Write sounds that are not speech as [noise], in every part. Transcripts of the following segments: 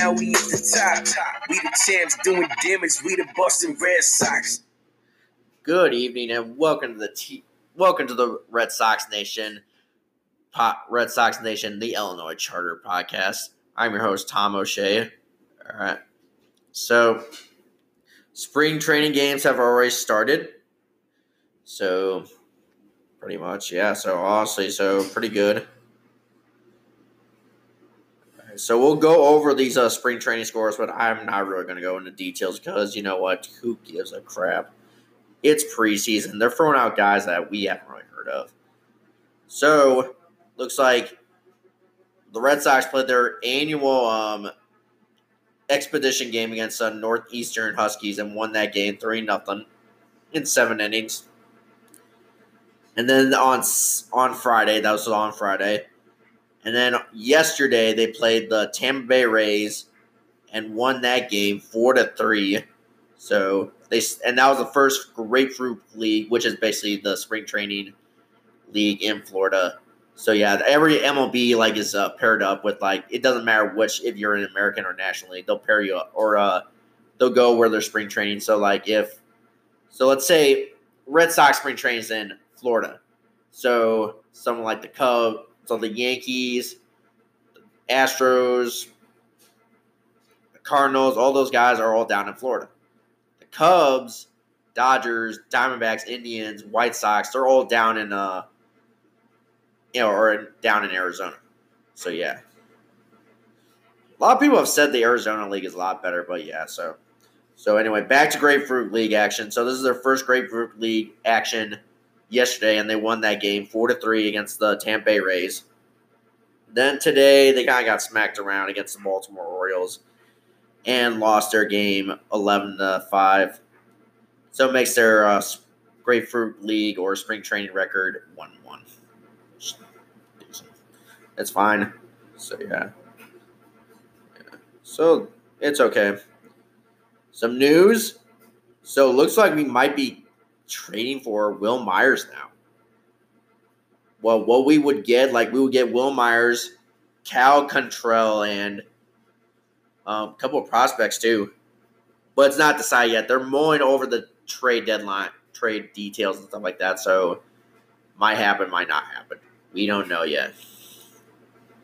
now we at the top. We the champs doing damage. We the Boston Red Sox. Good evening and welcome to the T- welcome to the Red Sox Nation, po- Red Sox Nation, the Illinois Charter Podcast. I'm your host Tom O'Shea. All right, so spring training games have already started. So pretty much, yeah. So honestly, so pretty good. So we'll go over these uh, spring training scores, but I'm not really going to go into details because you know what? Who gives a crap? It's preseason. They're throwing out guys that we haven't really heard of. So looks like the Red Sox played their annual um, expedition game against the Northeastern Huskies and won that game three nothing in seven innings. And then on on Friday, that was on Friday. And then yesterday they played the Tampa Bay Rays and won that game four to three. So they and that was the first Grapefruit League, which is basically the spring training league in Florida. So yeah, every MLB like is uh, paired up with like it doesn't matter which if you're an American or National League, they'll pair you up or uh, they'll go where they're spring training. So like if so, let's say Red Sox spring training is in Florida. So someone like the Cubs, so the Yankees, Astros, Cardinals, all those guys are all down in Florida. Cubs, Dodgers, Diamondbacks, Indians, White Sox, they're all down in uh you know, or down in Arizona. So yeah. A lot of people have said the Arizona League is a lot better, but yeah, so so anyway, back to Grapefruit League action. So this is their first Grapefruit League action yesterday, and they won that game four to three against the Tampa Bay Rays. Then today they kind of got smacked around against the Baltimore Orioles and lost their game eleven to five. So it makes their uh, Grapefruit League or spring training record one one. It's fine. So yeah. yeah. So it's okay. Some news. So it looks like we might be trading for Wil Myers now. Well, what we would get, like we would get Wil Myers, Cal Quantrill, and um, couple of prospects too. But it's not decided yet. They're mulling over the trade deadline, trade details and stuff like that. So might happen, might not happen. We don't know yet.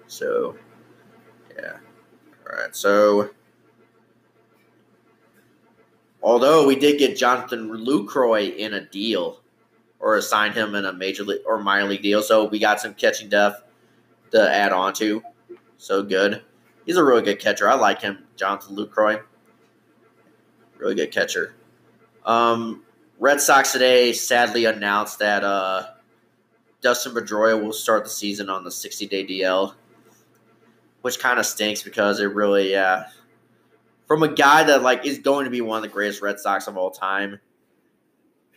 So yeah. All right. So although we did get Jonathan Lucroy in a deal or assigned him in a major league or minor league deal, so we got some catching depth to add on to. So good. He's a really good catcher. I like him, Jonathan Lucroy. Really good catcher. Um, Red Sox today sadly announced that uh, Dustin Pedroia will start the season on the 60 day DL, which kind of stinks because it really, yeah, from a guy that like is going to be one of the greatest Red Sox of all time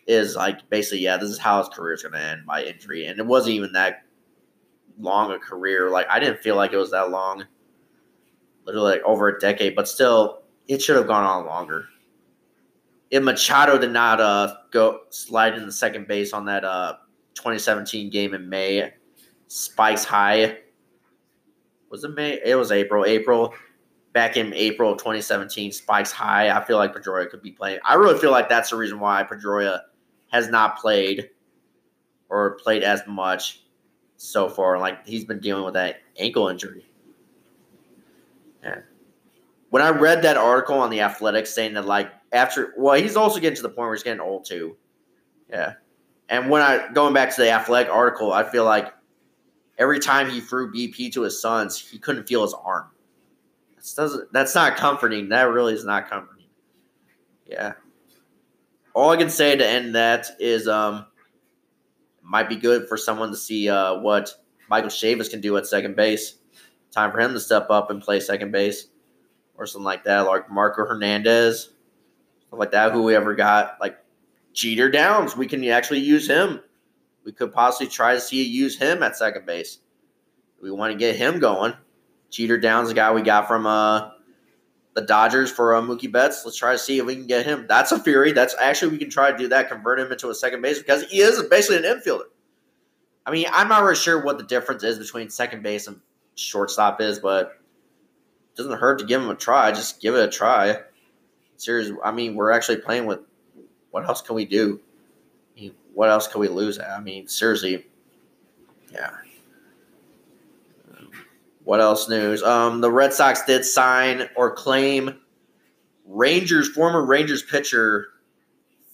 is like basically yeah this is how his career is going to end by injury and it wasn't even that long a career like I didn't feel like it was that long literally like over a decade but still it should have gone on longer if Machado did not uh go slide in the second base on that uh 2017 game in May spikes high was it May it was April April back in April of 2017, spikes high. I feel like Pedroia could be playing. I really feel like that's the reason why Pedroia has not played or played as much so far. Like he's been dealing with that ankle injury. Yeah. When I read that article on the Athletics saying that like after well, he's also getting to the point where he's getting old too. Yeah. And when I going back to the Athletic article, I feel like every time he threw BP to his sons, he couldn't feel his arm. That's doesn't that's not comforting. That really is not comforting. Yeah. All I can say to end that is um might be good for someone to see uh, what Michael Chavis can do at second base. Time for him to step up and play second base or something like that, like Marco Hernandez, like that. Who we ever got, like Jeter Downs, we can actually use him. We could possibly try to see use him at second base. We want to get him going. Jeter Downs, the guy we got from uh, the Dodgers for uh, Mookie Betts. Let's try to see if we can get him. That's a theory. That's actually we can try to do that, convert him into a second base because he is basically an infielder. I mean, I'm not really sure what the difference is between second base and shortstop is, but it doesn't hurt to give him a try. Just give it a try. Serious. I mean, we're actually playing with. What else can we do? I mean, what else can we lose at? I mean, seriously. Yeah. What else news? Um, the Red Sox did sign or claim Rangers former Rangers pitcher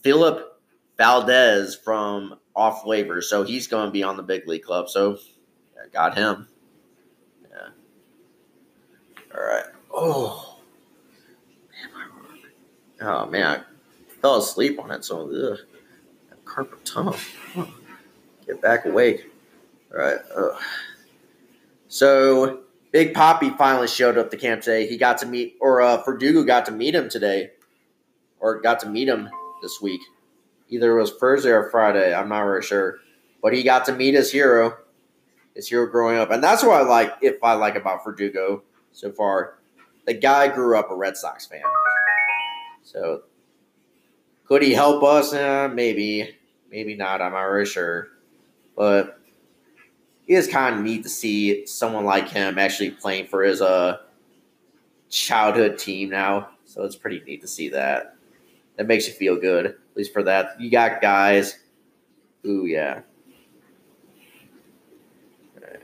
Philip Valdez from off waivers, so he's going to be on the big league club. So, I got him. All right. Oh. Man, Oh man, I fell asleep on it. So, ugh. carpal tunnel. Get back awake. All right. Ugh. So Big Poppy finally showed up to camp today. He got to meet, or uh, Verdugo got to meet him today, or got to meet him this week. Either it was Thursday or Friday. I'm not really sure, but he got to meet his hero, his hero growing up, and that's what I like. If I like about Verdugo so far, the guy grew up a Red Sox fan. So could he help us? Eh, maybe, maybe not. I'm not really sure, but it is kind of neat to see someone like him actually playing for his uh childhood team now. So it's pretty neat to see that. That makes you feel good, at least for that. You got guys. Ooh yeah. Right.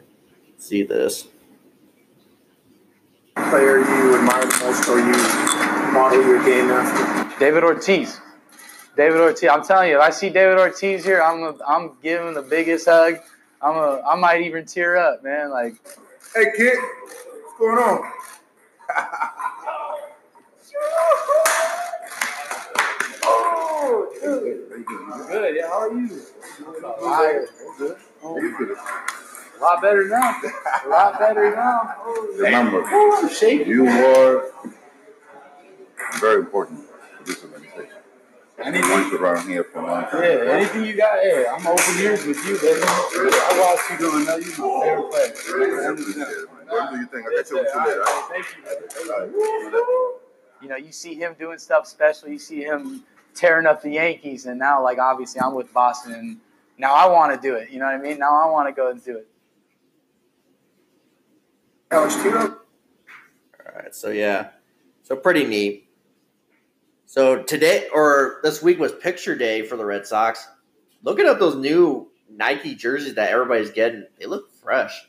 See this. Player you admire the most or you model your game after? David Ortiz. David Ortiz. I'm telling you, if I see David Ortiz here, I'm a, I'm giving him the biggest hug. I'm a I might even tear up, man. Like Hey kid, what's going on? [laughs] oh, dude. good. Yeah, how are you? Liar. Oh, a lot better now. A lot better now. Remember, Oh, you were very important to this organization. I Anything, want you around here for a long time. yeah, anything you got, hey, I'm open ears with you, baby. I watch you doing that. You're my favorite player. I appreciate it, man. What do you think? I Yes, got you sir. over to later. All right, Thank you. brother. Thank you. You know, you see him doing stuff special. You see him tearing up the Yankees, and now, like, obviously, I'm with Boston. And now I want to do it. You know what I mean? Now I want to go and do it. Alex Tito. All right, so yeah, so pretty neat. So today or this week was picture day for the Red Sox. Looking at those new Nike jerseys that everybody's getting, they look fresh.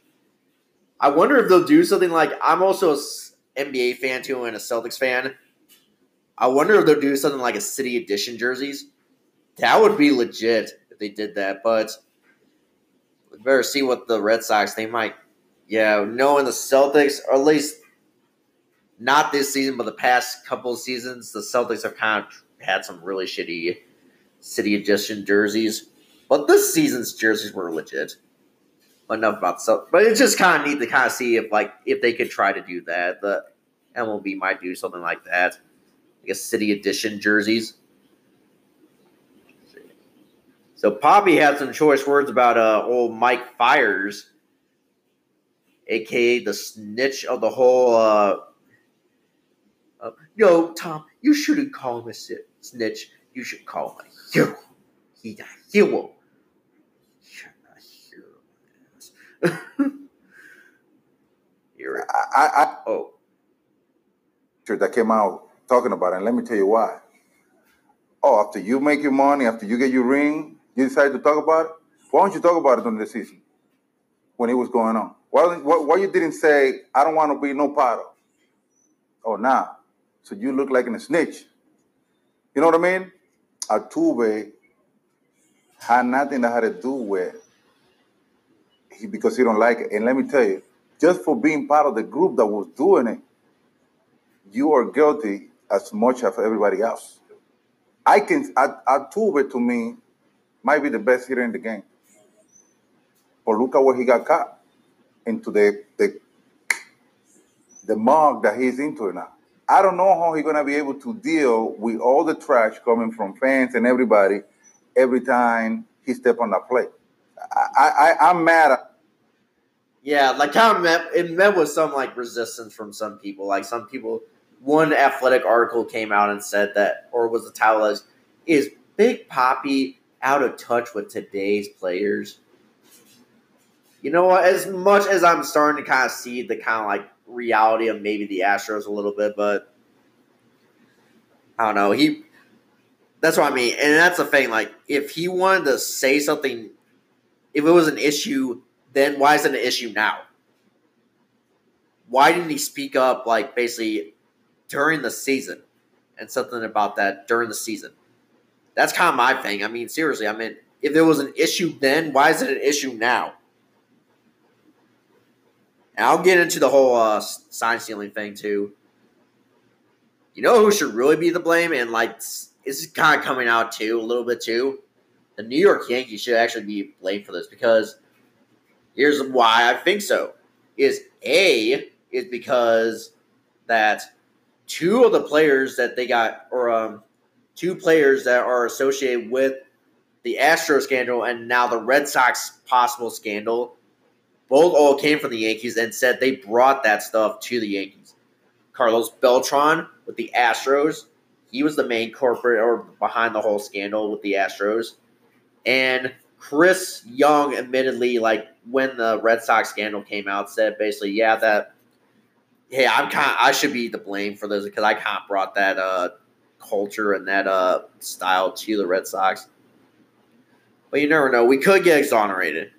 I wonder if they'll do something like I'm also an NBA fan too and a Celtics fan. I wonder if they'll do something like a City Edition jerseys. That would be legit if they did that, but we better see what the Red Sox they might yeah, knowing the Celtics, or at least not this season, but the past couple seasons, the Celtics have kind of had some really shitty City Edition jerseys. But this season's jerseys were legit. Enough about Celtics. But it's just kind of neat to kind of see if like if they could try to do that. The MLB might do something like that. I guess City Edition jerseys. So Poppy had some choice words about uh old Mike Fiers aka the snitch of the whole. Uh, uh, no, Tom, you shouldn't call him a snitch. You should call him a hero. He's a hero. You're a hero. You're [laughs] I, I, oh, that came out talking about it, and let me tell you why. Oh, after you make your money, after you get your ring, you decide to talk about it. Why don't you talk about it during the season when it was going on? Why, why, why you didn't say, I don't want to be no part of? Oh, nah. So you look like a snitch. You know what I mean? Altuve had nothing that had to do with he because he don't like it. And let me tell you, just for being part of the group that was doing it, you are guilty as much as everybody else. I can Altuve to me might be the best hitter in the game. But look at where he got caught into the the the mug that he's into now. I don't know how he's gonna be able to deal with all the trash coming from fans and everybody every time he step on that plate. I, I I'm mad. Yeah, like kind of met it met with some like resistance from some people. Like some people, one athletic article came out and said that, or was the title "Is Big Poppy out of touch with today's players?" You know what? As much as I'm starting to kind of see the kind of like reality of maybe the Astros a little bit, but I don't know. He that's what I mean, and that's the thing. Like, if he wanted to say something, if it was an issue, then why is it an issue now? Why didn't he speak up, like basically during the season, and something about that during the season? That's kind of my thing. I mean, seriously. I mean, if there was an issue then, why is it an issue now? And I'll get into the whole uh, sign stealing thing too. You know who should really be the blame, and like this is kind of coming out too a little bit too. The New York Yankees should actually be blamed for this because here's why I think so: is a is because that two of the players that they got, or um, two players that are associated with the Astro scandal and now the Red Sox possible scandal, both all came from the Yankees and said they brought that stuff to the Yankees. Carlos Beltran with the Astros, he was the main corporate or behind the whole scandal with the Astros. And Chris Young, admittedly, like when the Red Sox scandal came out, said basically, yeah, that hey, I'm kind I should be the blame for this because I kind of brought that uh culture and that uh style to the Red Sox. But you never know. We could get exonerated.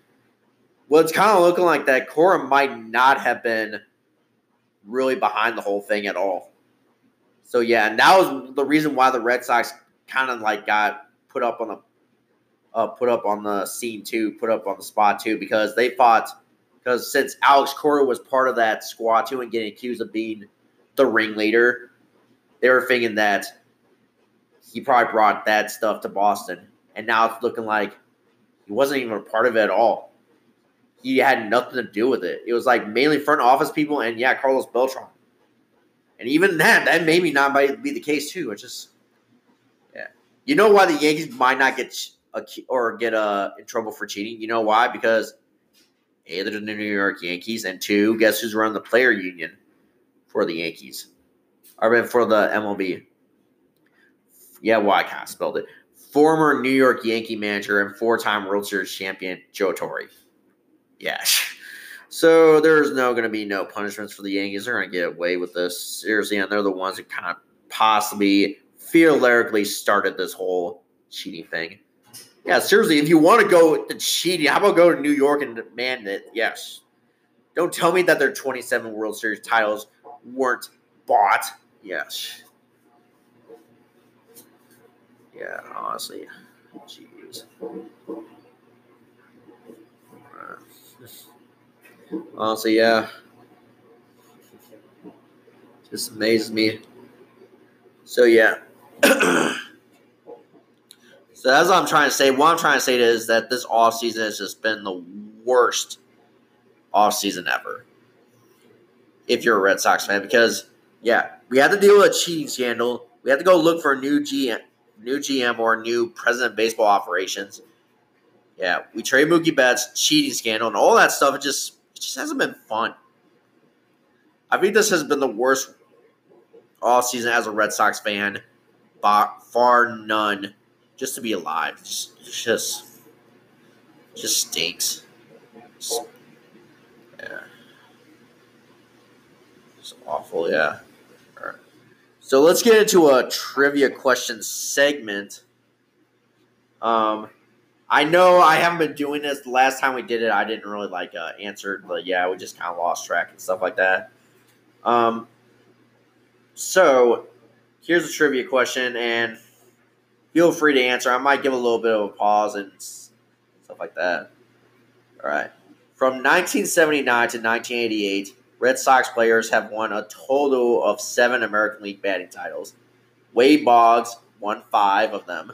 Well, it's kind of looking like that Cora might not have been really behind the whole thing at all. So yeah, and that was the reason why the Red Sox kind of like got put up on the uh, put up on the scene too, put up on the spot too, because they thought because since Alex Cora was part of that squad too and getting accused of being the ringleader, they were thinking that he probably brought that stuff to Boston, and now it's looking like he wasn't even a part of it at all. He had nothing to do with it. It was like mainly front office people, and yeah, Carlos Beltran. And even that, that maybe not might be the case too. It's just, yeah. You know why the Yankees might not get a, or get uh, in trouble for cheating? You know why? Because a, they're the New York Yankees, and two, guess who's running the player union for the Yankees? I mean, for the MLB. Yeah, well, I kind of spelled it. Former New York Yankee manager and four-time World Series champion Joe Torre. Yeah. [laughs] So there's no going to be no punishments for the Yankees. They're going to get away with this seriously, and they're the ones that kind of possibly theoretically started this whole cheating thing. Yeah, seriously, if you want to go to cheating, how about go to New York and demand it? Yes. Don't tell me that their 27 World Series titles weren't bought. Yes. Yeah, honestly. Jeez. Honestly, yeah. Just amazes me. So yeah. [clears throat] so as I'm trying to say, what I'm trying to say is that this off season has just been the worst off season ever. If you're a Red Sox fan, because yeah, we had to deal with a cheating scandal. We had to go look for a new GM, new GM or new president of baseball operations. Yeah, we trade Mookie Betts, cheating scandal, and all that stuff. It just it just hasn't been fun. I think this has been the worst off season as a Red Sox fan, bar, far none. Just to be alive, just just just stinks. Yeah, it's awful. Yeah. All. So let's get into a trivia question segment. Um, I know I haven't been doing this. The last time we did it, I didn't really like uh, answer, but yeah, we just kind of lost track and stuff like that. Um, so here's a trivia question, and feel free to answer. I might give a little bit of a pause and stuff like that. All right. From 1979 to 1988, Red Sox players have won a total of seven American League batting titles. Wade Boggs won five of them.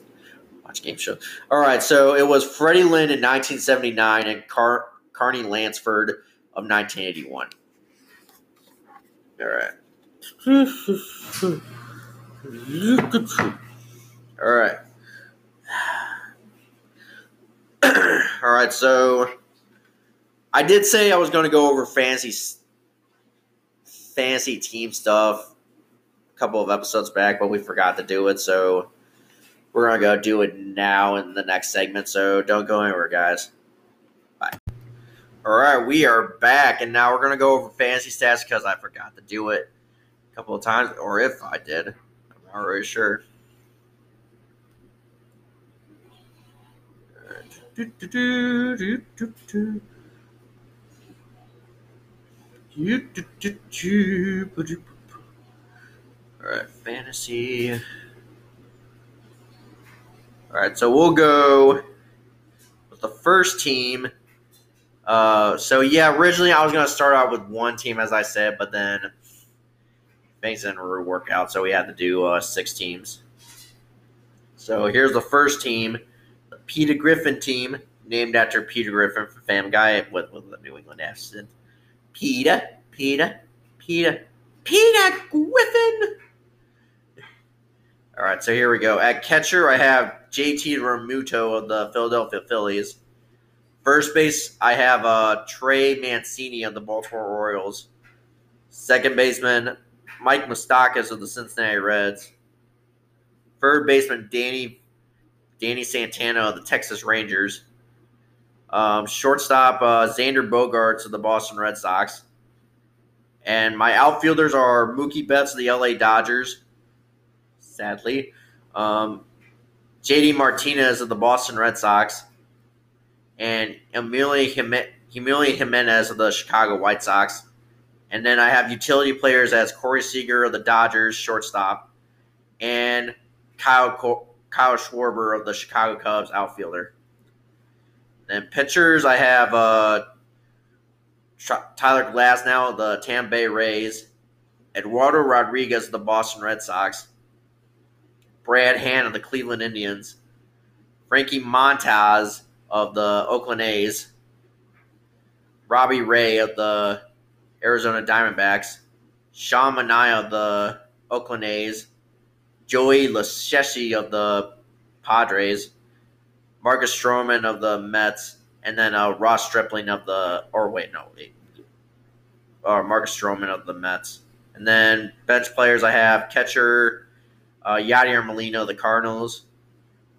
watch game show. All right, so it was Freddie Lynn in 1979 and Car- Carney Lansford of 1981. All right. All right. All right, so I did say I was going to go over fancy fancy team stuff a couple of episodes back, but we forgot to do it, so we're going to go do it now in the next segment, so don't go anywhere, guys. Bye. All right, we are back, and now we're going to go over fantasy stats because I forgot to do it a couple of times, or if I did. I'm not really sure. All right, fantasy. All right, so we'll go with the first team. Uh, so yeah, originally I was gonna start out with one team, as I said, but then things didn't work out, so we had to do uh, six teams. So here's the first team, the Peter Griffin team, named after Peter Griffin from Family Guy with, with the New England accent. Peter, Peter, Peter, Peter Griffin. All right, so here we go. At catcher, I have JT Realmuto of the Philadelphia Phillies. First base, I have uh, Trey Mancini of the Baltimore Orioles. Second baseman, Mike Moustakas of the Cincinnati Reds. Third baseman, Danny Danny Santana of the Texas Rangers. Um, shortstop, uh, Xander Bogaerts of the Boston Red Sox. And my outfielders are Mookie Betts of the LA Dodgers, sadly. Um, JD Martinez of the Boston Red Sox. And Emilio Jimenez of the Chicago White Sox. And then I have utility players as Corey Seager of the Dodgers, shortstop, and Kyle Kyle Schwarber of the Chicago Cubs, outfielder. Then pitchers, I have uh, Tyler Glasnow of the Tampa Bay Rays, Eduardo Rodriguez of the Boston Red Sox, Brad Hand of the Cleveland Indians, Frankie Montas of the Oakland A's, Robbie Ray of the Arizona Diamondbacks, Sean Manaea of the Oakland A's, Joey Lucchesi of the Padres, Marcus Stroman of the Mets, and then uh, Ross Stripling of the or wait no, or uh, Marcus Stroman of the Mets, and then bench players I have catcher uh, Yadier Molina of the Cardinals,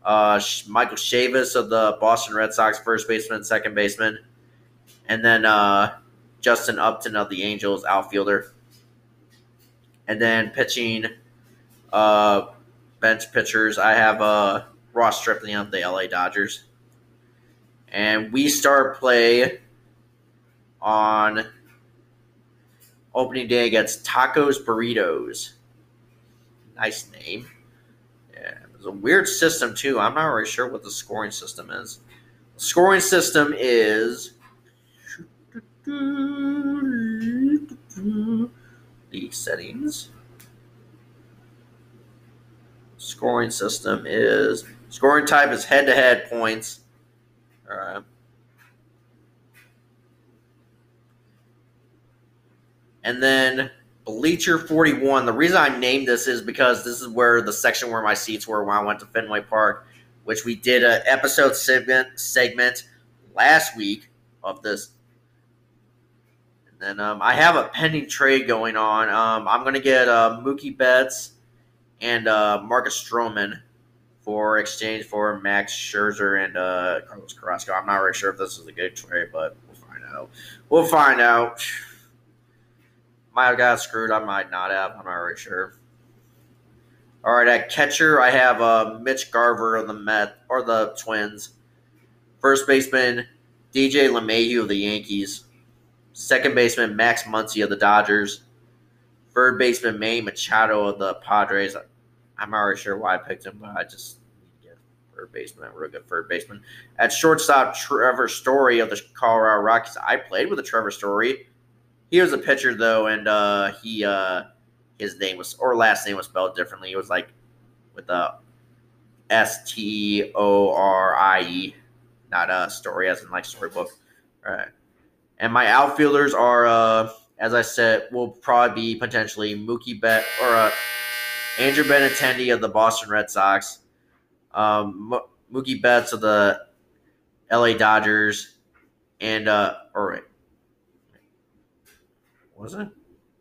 uh, Michael Chavis of the Boston Red Sox, first baseman, second baseman, and then uh, Justin Upton of the Angels, outfielder. And then pitching, uh, bench pitchers, I have uh, Ross Stripling of the LA Dodgers. And we start play on opening day against Tacos Burritos. Nice name. Yeah, it's a weird system, too. I'm not really sure what the scoring system is. The scoring system is the settings. Scoring system is scoring type is head to head points. All right. And then Bleacher 41. The reason I named this is because this is where the section where my seats were when I went to Fenway Park, which we did an episode segment segment last week of this and um, I have a pending trade going on. Um, I'm going to get uh, Mookie Betts and uh, Marcus Stroman for exchange for Max Scherzer and uh, Carlos Carrasco. I'm not really sure if this is a good trade, but we'll find out. We'll find out. Might have got screwed. I might not have. I'm not really sure. All right, at catcher, I have uh, Mitch Garver of the Met or the Twins. First baseman, DJ LeMahieu of the Yankees. Second baseman Max Muncy of the Dodgers. Third baseman Manny Machado of the Padres. I'm not really sure why I picked him, but I just third baseman, real good third baseman. At shortstop, Trevor Story of the Colorado Rockies. I played with a Trevor Story. He was a pitcher though, and uh, he uh, his name was or last name was spelled differently. It was like with a S T O R I E, not a story as in like storybook. All right. And my outfielders are, uh, as I said, will probably be potentially Mookie Bet or uh, Andrew Benintendi of the Boston Red Sox, um, Mookie Betts of the L.A. Dodgers, and uh, right, was it?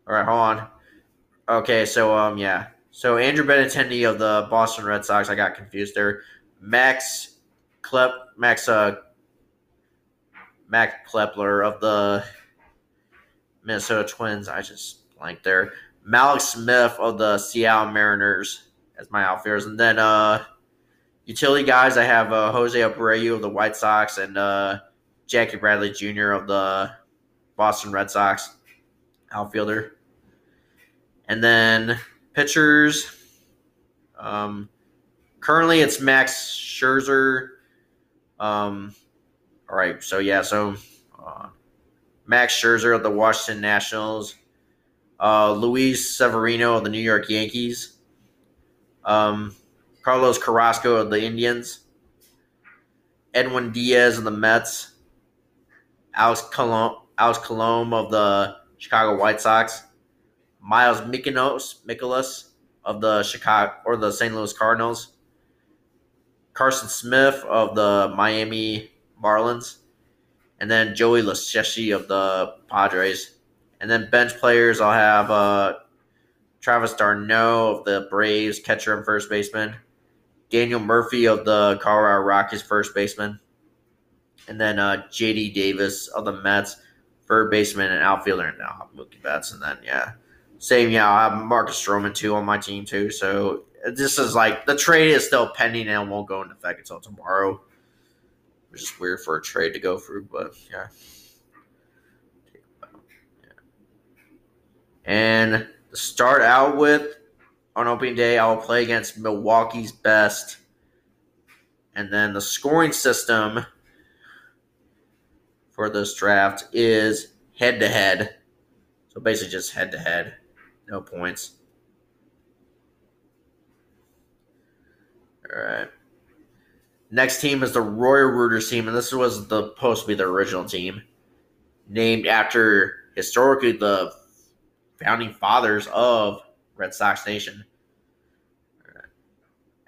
All right, hold on. Okay, so um, yeah, so Andrew Benintendi of the Boston Red Sox, I got confused there. Max Klep, Max uh, Mac Kepler of the Minnesota Twins. I just blanked there. Mallex Smith of the Seattle Mariners as my outfielders, and then uh, utility guys. I have uh, Jose Abreu of the White Sox and uh, Jackie Bradley Jr. of the Boston Red Sox outfielder, and then pitchers. Um, currently, it's Max Scherzer. Um, all right, so yeah, so uh, Max Scherzer of the Washington Nationals, uh, Luis Severino of the New York Yankees, um, Carlos Carrasco of the Indians, Edwin Diaz of the Mets, Alex Colomé, Alex Colomé of the Chicago White Sox, Miles Mikolas, Mikolas of the Chicago or the St. Louis Cardinals, Carson Smith of the Miami Marlins, and then Joey Lucchesi of the Padres. And then bench players, I'll have uh, Travis d'Arnaud of the Braves, catcher and first baseman. Daniel Murphy of the Colorado Rockies, first baseman. And then uh, J.D. Davis of the Mets, third baseman and outfielder. And now Mookie Betts. And then, yeah, same, yeah, I have Marcus Stroman, too, on my team, too. So this is like the trade is still pending and won't go into effect until tomorrow which is weird for a trade to go through, but yeah. And to start out with, on opening day, I will play against Milwaukee's best. And then the scoring system for this draft is head to head. So basically just head to head, no points. All right. Next team is the Royal Rooters team, and this was the, supposed to be the original team, named after historically the founding fathers of Red Sox Nation.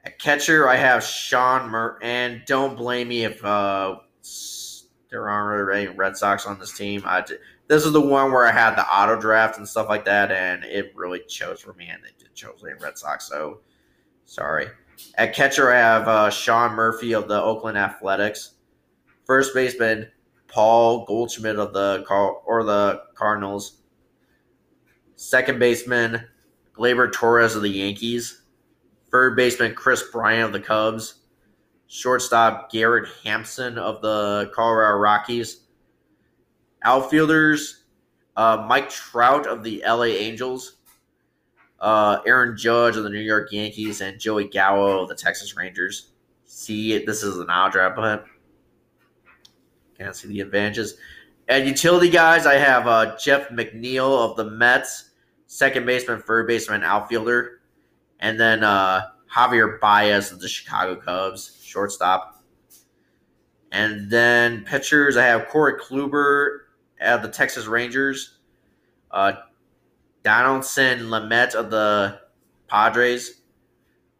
At catcher, I have Sean Mur, and don't blame me if uh, there aren't really any Red Sox on this team. I did, this is the one where I had the auto draft and stuff like that, and it really chose for me, and it chose the Red Sox. So sorry. At catcher, I have uh, Sean Murphy of the Oakland Athletics. First baseman, Paul Goldschmidt of the Car- or the Cardinals. Second baseman, Gleyber Torres of the Yankees. Third baseman, Kris Bryant of the Cubs. Shortstop, Garrett Hampson of the Colorado Rockies. Outfielders, uh, Mike Trout of the LA Angels uh, Aaron Judge of the New York Yankees and Joey Gallo of the Texas Rangers. See, this is an odd draft, but can't see the advantages. And utility guys, I have uh, Jeff McNeil of the Mets, second baseman, third baseman, outfielder, and then uh, Javier Baez of the Chicago Cubs, shortstop. And then pitchers, I have Corey Kluber of the Texas Rangers, uh, Dinelson Lamet of the Padres,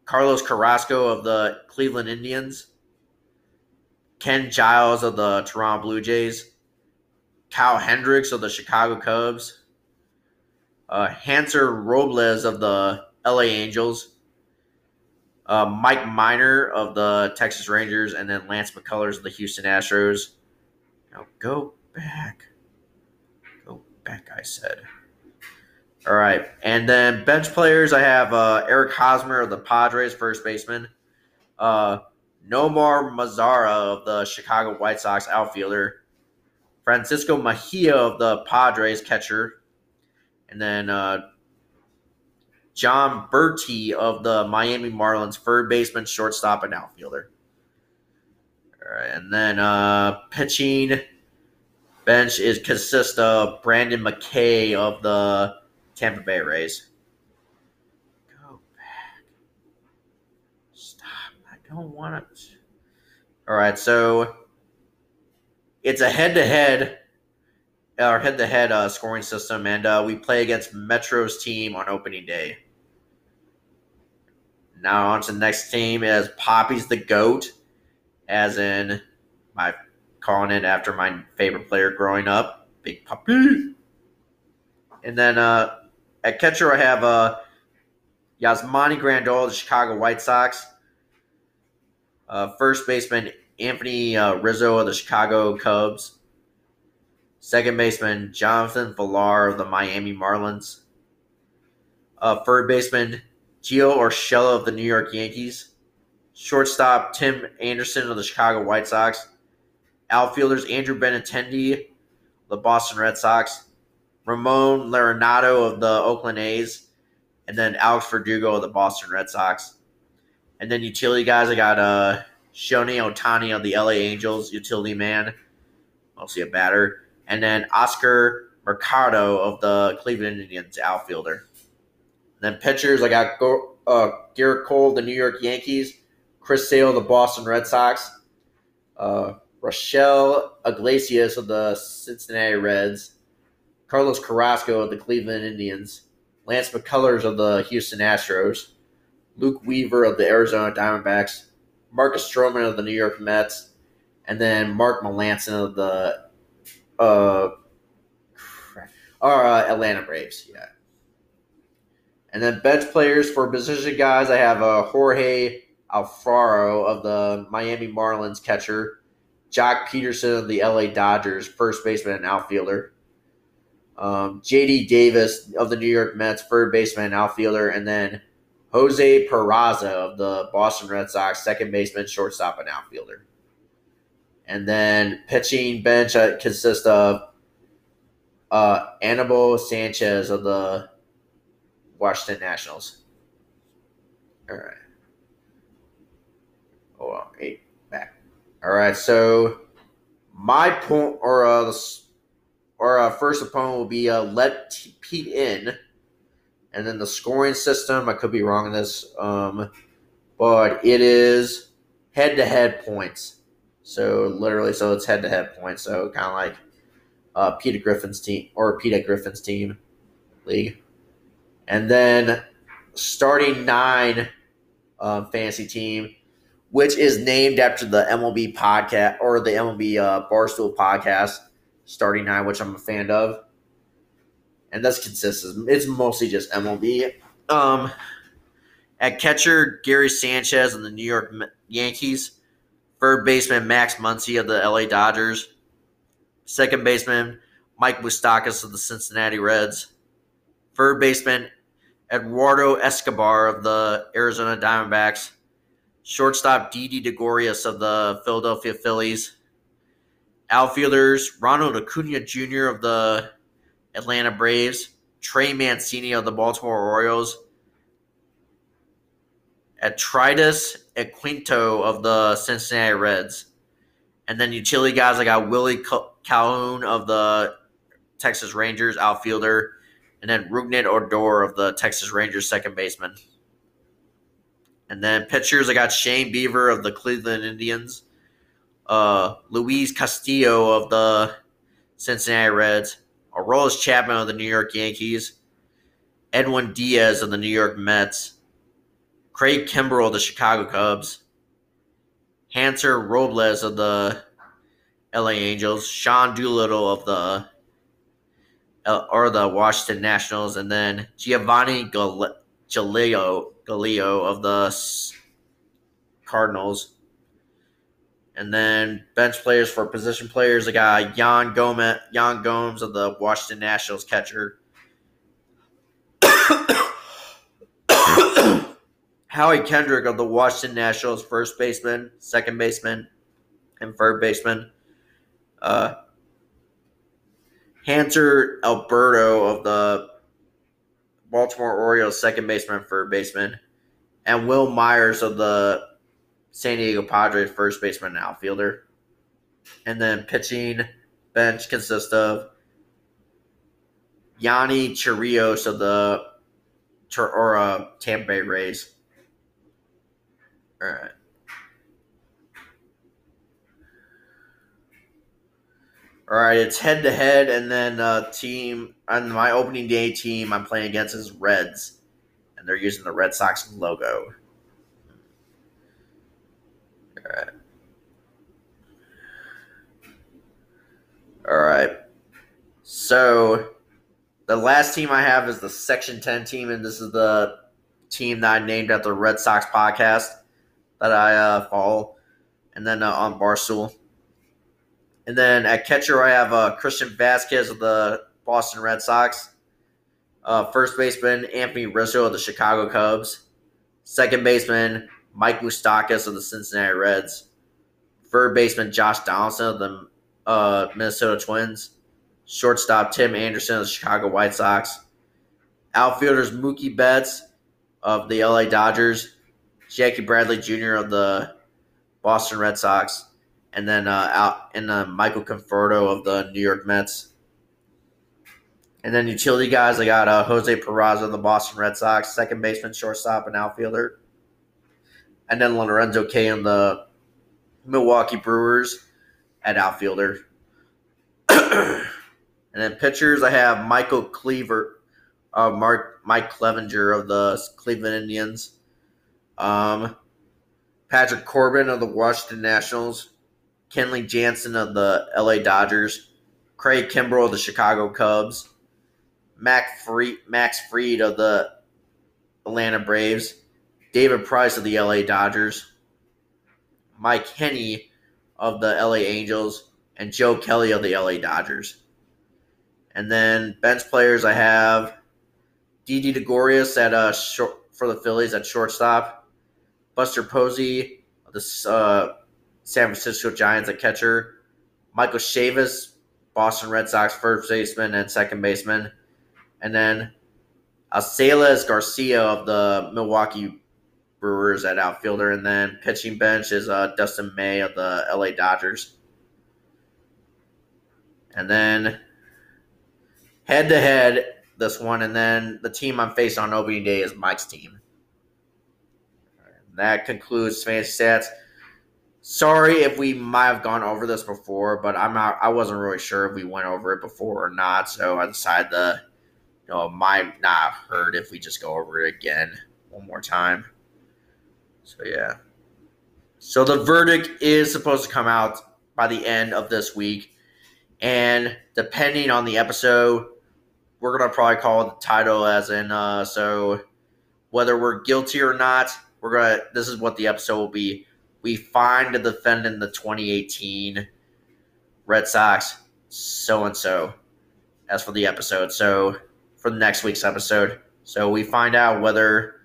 Carlos Carrasco of the Cleveland Indians, Ken Giles of the Toronto Blue Jays, Kyle Hendricks of the Chicago Cubs, uh, Hansel Robles of the LA Angels, uh, Mike Minor of the Texas Rangers, and then Lance McCullers of the Houston Astros. Now go back. Go back, I said. All right. And then bench players, I have uh, Eric Hosmer of the Padres, first baseman. Uh, Nomar Mazara of the Chicago White Sox, outfielder. Francisco Mejia of the Padres, catcher. And then uh, Jon Berti of the Miami Marlins, third baseman, shortstop, and outfielder. All right, and then uh, pitching bench is consists of Brendan McKay of the Tampa Bay Rays. Go back. Stop. I don't want it. All right, so it's a head-to-head our head-to-head uh, scoring system, and uh, we play against Metro's team on opening day. Now on to the next team is Poppy's the goat, as in my calling it after my favorite player growing up, Big Poppy. And then uh, at catcher I have uh, Yasmani Grandal of the Chicago White Sox. Uh, first baseman Anthony uh, Rizzo of the Chicago Cubs. Second baseman Jonathan Villar of the Miami Marlins. Uh, third baseman Gio Urshela of the New York Yankees. Shortstop Tim Anderson of the Chicago White Sox. Outfielders Andrew Benintendi, the Boston Red Sox. Ramon Laureano of the Oakland A's. And then Alex Verdugo of the Boston Red Sox. And then utility guys, I got uh, Shohei Ohtani of the LA Angels, utility man, mostly a batter and then Oscar Mercado of the Cleveland Indians outfielder. Then pitchers, I got Go, uh, Gerrit Cole the New York Yankees, Chris Sale the Boston Red Sox, uh, Raisel Iglesias of the Cincinnati Reds, Carlos Carrasco of the Cleveland Indians, Lance McCullers of the Houston Astros, Luke Weaver of the Arizona Diamondbacks, Marcus Stroman of the New York Mets, and then Mark Melancon of the uh, uh, Atlanta Braves, yeah. And then bench players for position guys, I have uh, Jorge Alfaro of the Miami Marlins catcher, Joc Pederson of the LA Dodgers first baseman and outfielder, um, JD Davis of the New York Mets third baseman and outfielder, and then Jose Peraza of the Boston Red Sox second baseman, shortstop, and outfielder. And then pitching bench uh, consists of uh, Anibal Sanchez of the Washington Nationals. All right. Hold eight back. All right, so my point or uh, or uh, first opponent will be uh, let Pete in, and then the scoring system. I could be wrong in this, um, but it is head to head points. So literally, so it's head to head points. So kind of like uh, Peter Griffin's team or Peter Griffin's team league, and then starting nine um, fantasy team, which is named after the MLB podcast or the MLB uh, Barstool podcast, starting nine, which I'm a fan of, and that's consistent. It's mostly just MLB. Um, at catcher, Gary Sanchez of the New York Yankees. Third baseman Max Muncy of the LA Dodgers. Second baseman Mike Moustakas of the Cincinnati Reds. Third baseman Eduardo Escobar of the Arizona Diamondbacks. Shortstop Didi Gregorius of the Philadelphia Phillies. Outfielders Ronald Acuna Jr. of the Atlanta Braves. Trey Mancini of the Baltimore Orioles. Aristides Aquino of the Cincinnati Reds. And then utility guys, I got Willie Calhoun of the Texas Rangers, outfielder. And then Rougned Odor of the Texas Rangers, second baseman. And then pitchers, I got Shane Bieber of the Cleveland Indians. Uh, Luis Castillo of the Cincinnati Reds. Aroldis Chapman of the New York Yankees. Edwin Diaz of the New York Mets. Craig Kimbrel of the Chicago Cubs, Hansel Robles of the LA Angels, Sean Doolittle of the or the Washington Nationals, and then Giovanni Galileo, Galileo of the Cardinals. And then bench players for position players, I got Jan Gomes, Yan Gomes of the Washington Nationals catcher. [coughs] Howie Kendrick of the Washington Nationals, first baseman, second baseman, and third baseman. Uh, Hanser Alberto of the Baltimore Orioles, second baseman, third baseman. And Wil Myers of the San Diego Padres first baseman and outfielder. And then pitching bench consists of Yonny Chirinos of the or uh, Tampa Bay Rays. All right. All right, it's head to head, and then uh, team on my opening day team I'm playing against is Reds, and they're using the Red Sox logo. All right. All right. So the last team I have is the Section 10 team, and this is the team that I named after the Red Sox podcast that I uh, follow. And then uh, on Barstool. And then at catcher, I have uh, Christian Vázquez of the Boston Red Sox. Uh, first baseman, Anthony Rizzo of the Chicago Cubs. Second baseman, Mike Moustakas of the Cincinnati Reds. Third baseman, Josh Donaldson of the uh, Minnesota Twins. Shortstop, Tim Anderson of the Chicago White Sox. Outfielders, Mookie Betts of the LA Dodgers. Jackie Bradley Jr. of the Boston Red Sox. And then uh, out and uh, Michael Conforto of the New York Mets. And then utility guys, I got uh, Jose Peraza of the Boston Red Sox, second baseman, shortstop, and outfielder. And then Lorenzo Cain on the Milwaukee Brewers at outfielder. [clears throat] and then pitchers, I have Michael Cleaver, uh, Mark Mike Clevinger of the Cleveland Indians, um, Patrick Corbin of the Washington Nationals, Kenley Jansen of the LA Dodgers, Craig Kimbrel of the Chicago Cubs, Mac Free, Max Fried of the Atlanta Braves, David Price of the LA Dodgers, Mike Henney of the LA Angels, and Joe Kelly of the LA Dodgers. And then bench players, I have Didi Gregorius at uh, short, for the Phillies at shortstop, Buster Posey of the uh, San Francisco Giants at catcher, Michael Chavis, Boston Red Sox first baseman and second baseman, and then Asalas Garcia of the Milwaukee Brewers at outfielder, and then pitching bench is uh, Dustin May of the LA Dodgers. And then head to head, this one, and then the team I'm facing on opening day is Mike's team. That concludes fantasy stats. Sorry if we might have gone over this before, but I'm not. I wasn't really sure if we went over it before or not, so I decided to, you know, might not hurt if we just go over it again one more time. So yeah. So the verdict is supposed to come out by the end of this week. And depending on the episode, we're gonna probably call the title as in uh so whether we're guilty or not, we're gonna this is what the episode will be. We find the defendant the 2018 Red Sox so and so as for the episode. So for the next week's episode. So we find out whether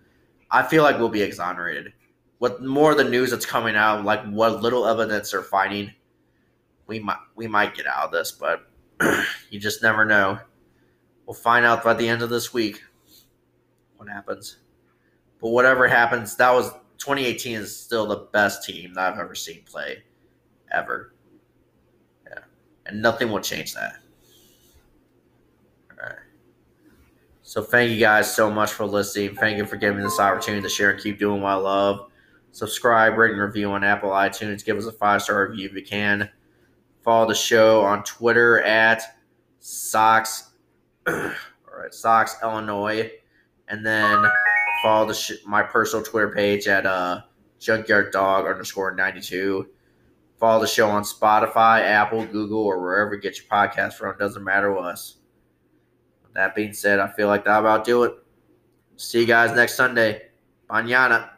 I feel like we'll be exonerated. With more of the news that's coming out, like what little evidence they're finding, we might we might get out of this, but [clears throat] you just never know. We'll find out by the end of this week what happens. But whatever happens, that was 2018 is still the best team that I've ever seen play, ever. Yeah, and nothing will change that. All right. So thank you guys so much for listening. Thank you for giving me this opportunity to share and keep doing what I love. Subscribe, rate, and review on Apple iTunes. Give us a five star review if you can. Follow the show on Twitter at Sox, [clears throat] all right, Sox Illinois, and then follow the sh- my personal Twitter page at uh, Junkyard Dog underscore ninety two. Follow the show on Spotify, Apple, Google, or wherever you get your podcast from. Doesn't matter to us. That being said, I feel like that about do it. See you guys next Sunday. Mañana.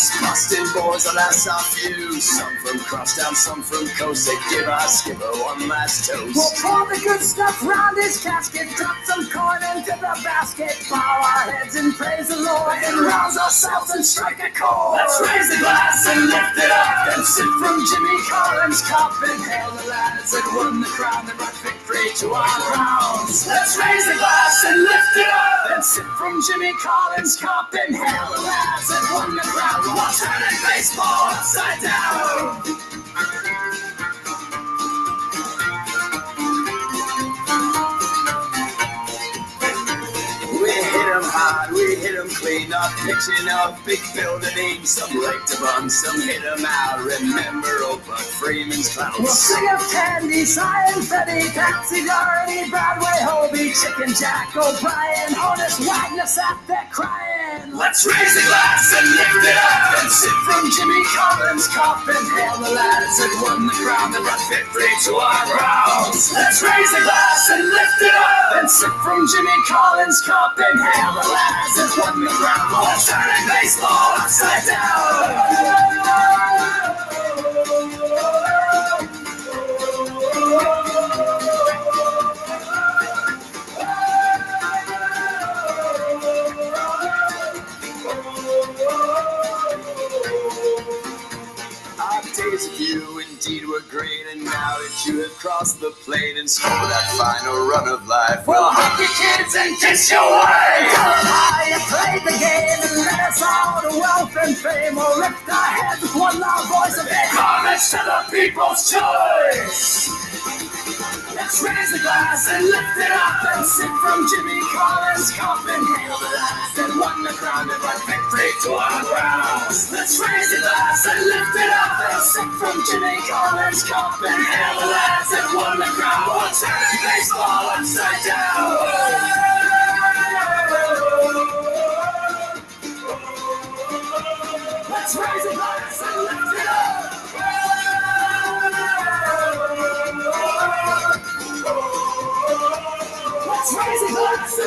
We're gathered here to bitter to us Boston boys that glass off you. Some from crosstown, some from coast. They give our skipper one last toast. We'll pour the good stuff round his casket, drop some corn into the basket, bow our heads and praise the Lord, and rouse ourselves and strike a chord. Let's raise the glass and lift it up and sip from Jimmy Collins' cup and hail the lads that won the crown and brought victory to our crowns. Let's raise the glass and lift it up and sip from Jimmy Collins' cup and hail the lads that won the crown while turning baseball upside down. We hit 'em hard, we hit 'em clean, not pitching up big building. Some like to bum, some hit 'em out. Remember Buck Freeman's We'll sing of Candy, Cy and Freddy, Patsy Dougherty, Broadway, Hobie, Chicken Jack, O'Brien, Honus Wagner sat there crying. Let's raise a glass and lift it up and sip from Jimmy Collins' cup and hail the lads that won the crown and brought victory to our crowns. Let's raise a glass and lift it up and sip from Jimmy Collins' cup and hail the lads that won the crown while turning baseball upside Our days of you indeed were great, and now that you have crossed the plate and scored that final run of life, we'll hug your kids and kiss your wife. How you played the game and led us all to wealth and fame. We'll lift our heads with one loud voice of air. Homage to the people's choice. Let's raise a glass and lift it up and sip from Jimmy Collins' cup and hail the lads that won the crown and brought victory to our crowns. Let's raise a glass and lift it up and sip from Jimmy Collins' cup and hail the lads that won the crown while turning baseball upside down. Let's raise a glass and lift it What's